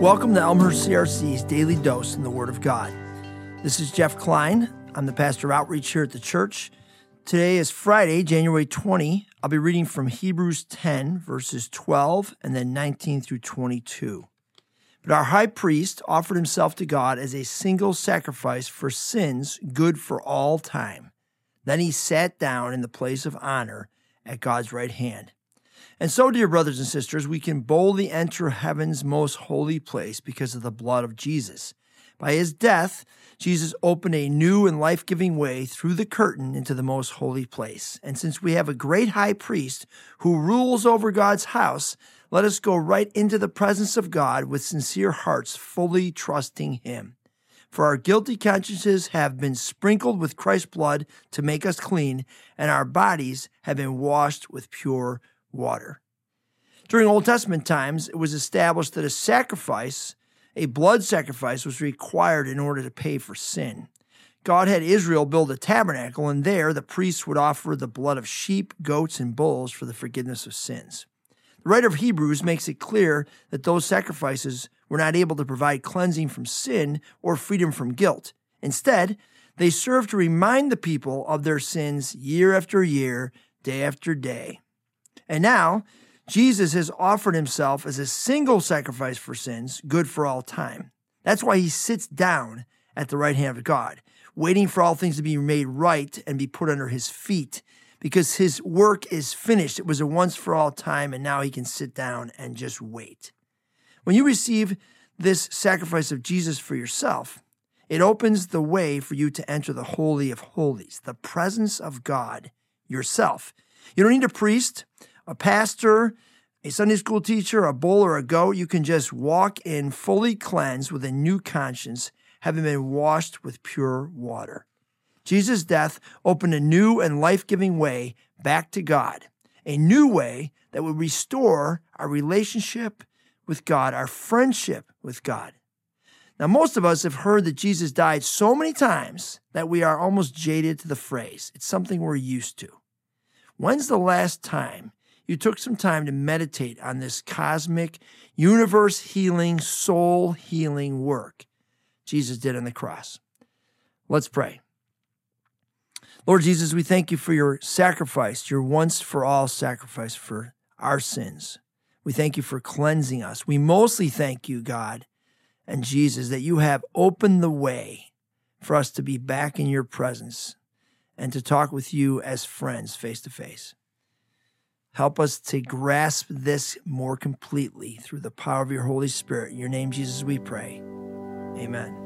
Welcome to Elmhurst CRC's Daily Dose in the Word of God. This is Jeff Klein. I'm the pastor of outreach here at the church. Today is Friday, January 20. I'll be reading from Hebrews 10, verses 12 and then 19 through 22. But our high priest offered himself to God as a single sacrifice for sins, good for all time. Then he sat down in the place of honor at God's right hand. And so, dear brothers and sisters, we can boldly enter heaven's most holy place because of the blood of Jesus. By his death, Jesus opened a new and life giving way through the curtain into the most holy place. And since we have a great high priest who rules over God's house, let us go right into the presence of God with sincere hearts, fully trusting him. For our guilty consciences have been sprinkled with Christ's blood to make us clean, and our bodies have been washed with pure water. During Old Testament times, it was established that a sacrifice, a blood sacrifice, was required in order to pay for sin. God had Israel build a tabernacle, and there the priests would offer the blood of sheep, goats, and bulls for the forgiveness of sins. The writer of Hebrews makes it clear that those sacrifices were not able to provide cleansing from sin or freedom from guilt. Instead, they served to remind the people of their sins year after year, day after day. And now, Jesus has offered himself as a single sacrifice for sins, good for all time. That's why he sits down at the right hand of God, waiting for all things to be made right and be put under his feet, because his work is finished. It was a once for all time, and now he can sit down and just wait. When you receive this sacrifice of Jesus for yourself, it opens the way for you to enter the Holy of Holies, the presence of God yourself. You don't need a priest a pastor, a Sunday school teacher, a bull, or a goat, you can just walk in fully cleansed with a new conscience, having been washed with pure water. Jesus' death opened a new and life giving way back to God, a new way that would restore our relationship with God, our friendship with God. Now, most of us have heard that Jesus died so many times that we are almost jaded to the phrase. It's something we're used to. When's the last time you took some time to meditate on this cosmic, universe healing, soul healing work Jesus did on the cross. Let's pray. Lord Jesus, we thank you for your sacrifice, your once for all sacrifice for our sins. We thank you for cleansing us. We mostly thank you, God and Jesus, that you have opened the way for us to be back in your presence and to talk with you as friends face to face. Help us to grasp this more completely through the power of your Holy Spirit. In your name, Jesus, we pray. Amen.